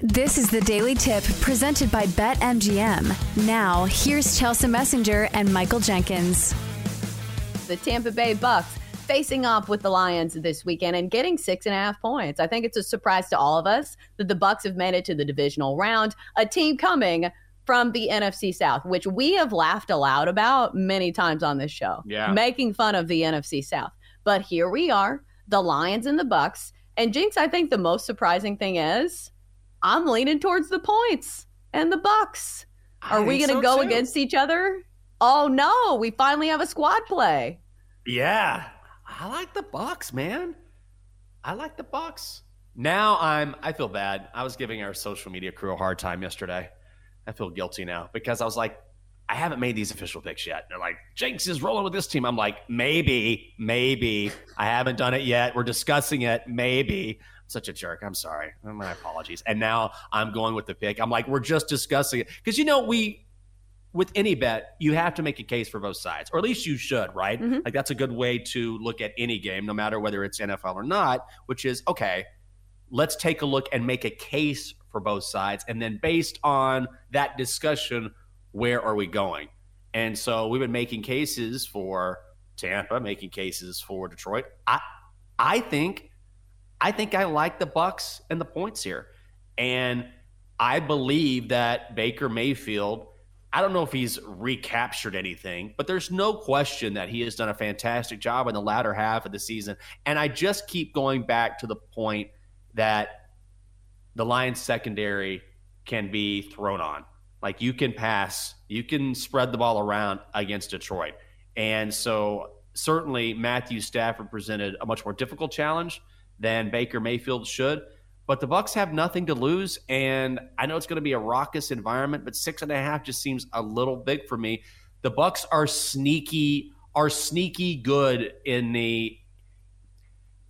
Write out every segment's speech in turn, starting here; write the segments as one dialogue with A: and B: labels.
A: This is the Daily Tip presented by BetMGM. Now, here's Chelsea Messenger and Michael Jenkins.
B: The Tampa Bay Bucks facing off with the Lions this weekend and getting six and a half points. I think it's a surprise to all of us that the Bucks have made it to the divisional round. A team coming from the NFC South, which we have laughed aloud about many times on this show.
C: Yeah.
B: Making fun of the NFC South. But here we are, the Lions and the Bucks. And Jenks, I think the most surprising thing is I'm leaning towards the points and the Bucks. Are we going to
C: so
B: go
C: too.
B: against each other? Oh no, we finally have a squad play.
C: Yeah, I like the Bucks, man. I like the Bucks. Now I'm. I feel bad. I was giving our social media crew a hard time yesterday. I feel guilty now because I was like, I haven't made these official picks yet. They're like, Jenks is rolling with this team. I'm like, maybe, maybe. I haven't done it yet. We're discussing it. Maybe. Such a jerk. I'm sorry. My apologies. And now I'm going with the pick. I'm like, we're just discussing it because you know we with any bet, you have to make a case for both sides, or at least you should, right?
B: Mhm.
C: Like that's a good way to look at any game, no matter whether it's NFL or not, which is okay, let's take a look and make a case for both sides. And then based on that discussion, where are we going? And so we've been making cases for Tampa, making cases for Detroit. I I think I think I like the Bucks and the points here. And I believe that Baker Mayfield, I don't know if he's recaptured anything, but there's no question that he has done a fantastic job in the latter half of the season. And I just keep going back to the point that the Lions secondary can be thrown on. Like you can pass, you can spread the ball around against Detroit. And so certainly Matthew Stafford presented a much more difficult challenge than Baker Mayfield should. But the Bucks have nothing to lose, and I know it's going to be a raucous environment, but six and a half just seems a little big for me. The Bucks are sneaky, are sneaky good in the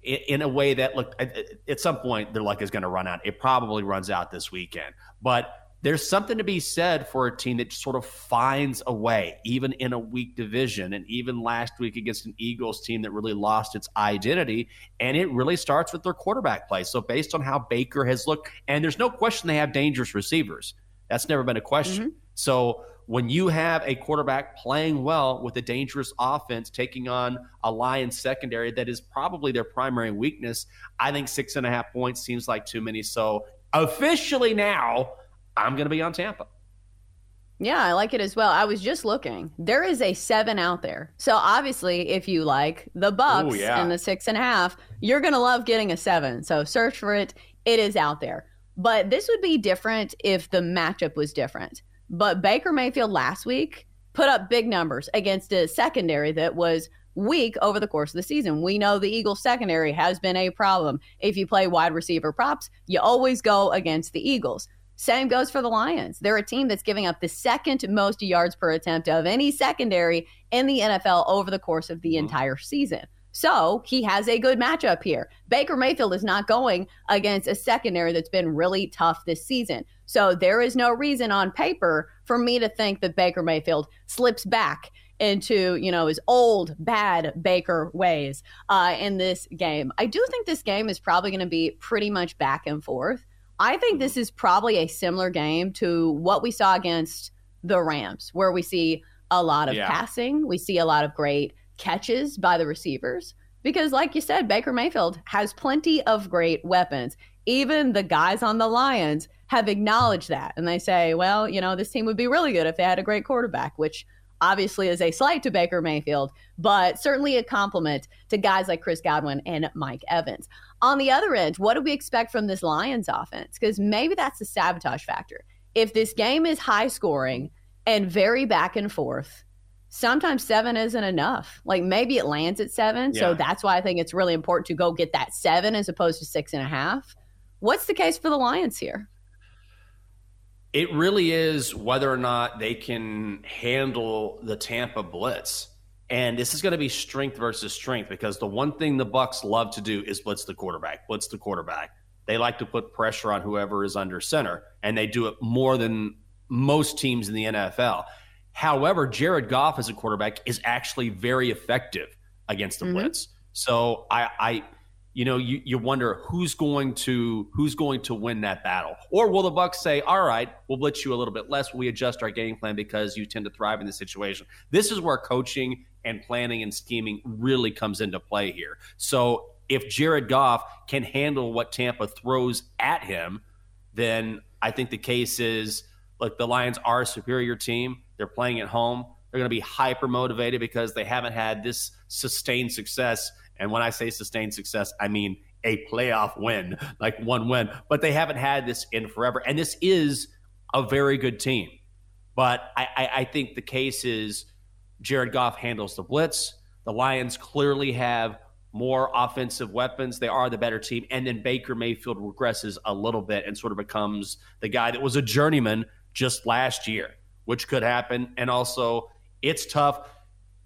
C: in a way that look at some point their luck is going to run out. It probably runs out this weekend, but there's something to be said for a team that sort of finds a way, even in a weak division, and even last week against an Eagles team that really lost its identity. And it really starts with their quarterback play. So based on how Baker has looked, and there's no question they have dangerous receivers. That's never been a question. Mm-hmm. So when you have a quarterback playing well with a dangerous offense, taking on a Lions secondary that is probably their primary weakness, I think six and a half points seems like too many. So officially now, I'm going to be on Tampa.
B: Yeah, I like it as well. I was just looking. There is a seven out there. So obviously, if you like the Bucks
C: Ooh, yeah.
B: and the six and a half, you're gonna love getting a seven. So search for it. It is out there. But this would be different if the matchup was different. But Baker Mayfield last week put up big numbers against a secondary that was weak over the course of the season. We know the Eagles secondary has been a problem. If you play wide receiver props, you always go against the Eagles. Same goes for the Lions. They're a team that's giving up the second most yards per attempt of any secondary in the NFL over the course of the entire season. So he has a good matchup here. Baker Mayfield is not going against a secondary that's been really tough this season. So there is no reason on paper for me to think that Baker Mayfield slips back into you know his old bad Baker ways uh, in this game. I do think this game is probably going to be pretty much back and forth. I think this mm-hmm. is probably a similar game to what we saw against the Rams, where we see a lot of
C: Yeah.
B: passing, we see a lot of great catches by the receivers. Because, like you said, Baker Mayfield has plenty of great weapons. Even the guys on the Lions have acknowledged that. And they say, well, you know, this team would be really good if they had a great quarterback, which obviously is a slight to Baker Mayfield, but certainly a compliment to guys like Chris Godwin and Mike Evans. On the other end, what do we expect from this Lions offense? Because maybe that's the sabotage factor. If this game is high scoring and very back and forth, sometimes seven isn't enough. Like maybe it lands at seven. So that's why I think it's really important to go get that seven as opposed to six and a half. What's the case for the Lions here?
C: It really is whether or not they can handle the Tampa blitz. And this is going to be strength versus strength because the one thing the Bucks love to do is blitz the quarterback, blitz the quarterback. They like to put pressure on whoever is under center, and they do it more than most teams in the NFL. However, Jared Goff as a quarterback is actually very effective against the
B: Mhm.
C: blitz. So I, I you know, you, you wonder who's going to who's going to win that battle. Or will the Bucks say, "All right, we'll blitz you a little bit less. We adjust our game plan because you tend to thrive in this situation." This is where coaching and planning and scheming really comes into play here. So, if Jared Goff can handle what Tampa throws at him, then I think the case is look, the Lions are a superior team. They're playing at home. They're going to be hyper motivated because they haven't had this sustained success and when I say sustained success, I mean a playoff win, like one win. But they haven't had this in forever. And this is a very good team. But I, I, I think the case is Jared Goff handles the blitz. The Lions clearly have more offensive weapons. They are the better team. And then Baker Mayfield regresses a little bit and sort of becomes the guy that was a journeyman just last year, which could happen. And also, it's tough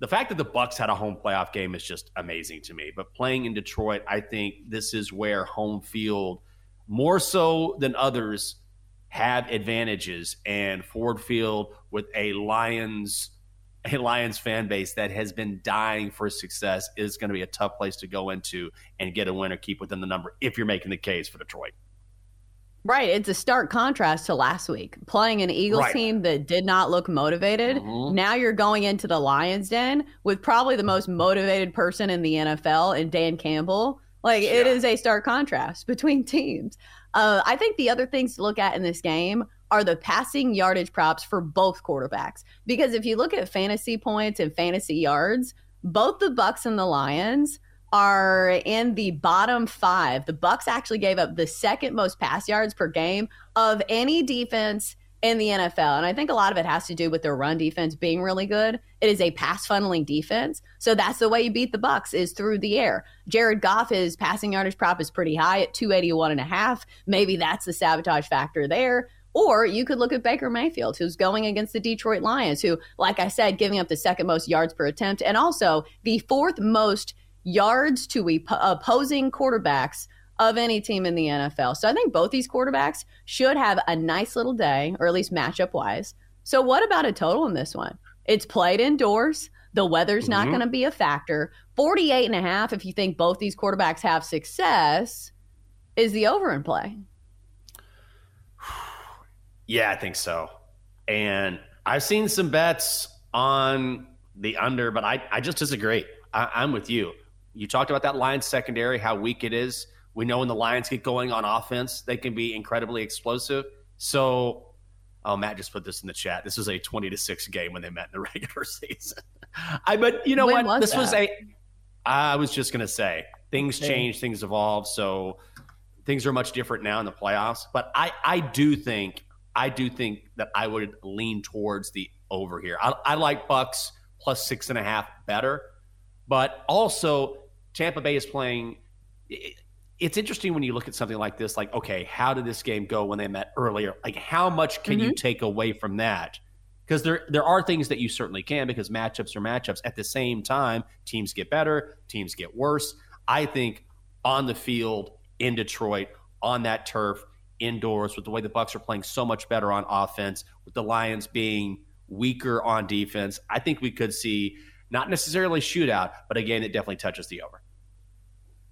C: the fact that the Bucks had a home playoff game is just amazing to me. But playing in Detroit, I think this is where home field, more so than others, have advantages. And Ford Field with a Lions a Lions fan base that has been dying for success is going to be a tough place to go into and get a win or keep within the number if you're making the case for Detroit.
B: Right. It's a stark contrast to last week. Playing an Eagles right. team that did not look motivated. Mm-hmm. Now you're going into the Lions Den with probably the most motivated person in the NFL and Dan Campbell. Like yeah. it is a stark contrast between teams. Uh, I think the other things to look at in this game are the passing yardage props for both quarterbacks. Because if you look at fantasy points and fantasy yards, both the Bucks and the Lions are in the bottom five. The Bucks actually gave up the second most pass yards per game of any defense in the NFL. And I think a lot of it has to do with their run defense being really good. It is a pass funneling defense. So that's the way you beat the Bucks is through the air. Jared Goff, his passing yardage prop is pretty high at 281 and a half. Maybe that's the sabotage factor there. Or you could look at Baker Mayfield, who's going against the Detroit Lions, who, like I said, giving up the second most yards per attempt and also the fourth most yards to opposing quarterbacks of any team in the NFL. So I think both these quarterbacks should have a nice little day, or at least matchup wise. So, what about a total in this one? It's played indoors. The weather's mm-hmm. not going to be a factor. 48 and a half, if you think both these quarterbacks have success, is the over in play.
C: Yeah, I think so. And I've seen some bets on the under, but I, I just disagree. I, I'm with you. You talked about that Lions secondary, how weak it is. We know when the Lions get going on offense, they can be incredibly explosive. So, oh, Matt just put this in the chat. This was a 20 to 6 game when they met in the regular season. I but you know when what? Was this that? was a I was just going to say things change, things evolve, so things are much different now in the playoffs, but I I do think I do think that I would lean towards the over here. I, I like Bucks plus six and a half better, but also Tampa Bay is playing. It's interesting when you look at something like this, like, okay, how did this game go when they met earlier? Like, how much can mm-hmm. you take away from that? Because there, there are things that you certainly can because matchups are matchups. At the same time, teams get better, teams get worse. I think on the field in Detroit, on that turf, indoors, with the way the Bucks are playing so much better on offense, with the Lions being weaker on defense, I think we could see not necessarily shootout, but a game that definitely touches the over.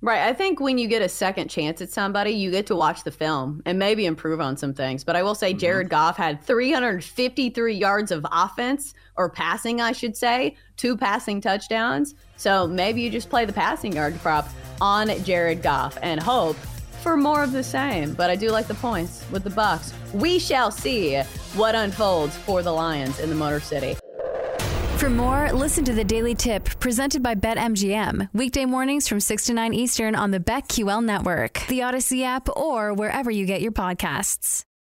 B: Right. I think when you get a second chance at somebody, you get to watch the film and maybe improve on some things. But I will say, mm-hmm. Jared Goff had 353 yards of offense or passing, I should say, two passing touchdowns. So maybe you just play the passing yard prop on Jared Goff and hope for more of the same. But I do like the points with the Bucks. We shall see what unfolds for the Lions in the Motor City.
A: For more, listen to the Daily Tip presented by BetMGM. Weekday mornings from 6 to 9 Eastern on the BetQL network, the Audacy app, or wherever you get your podcasts.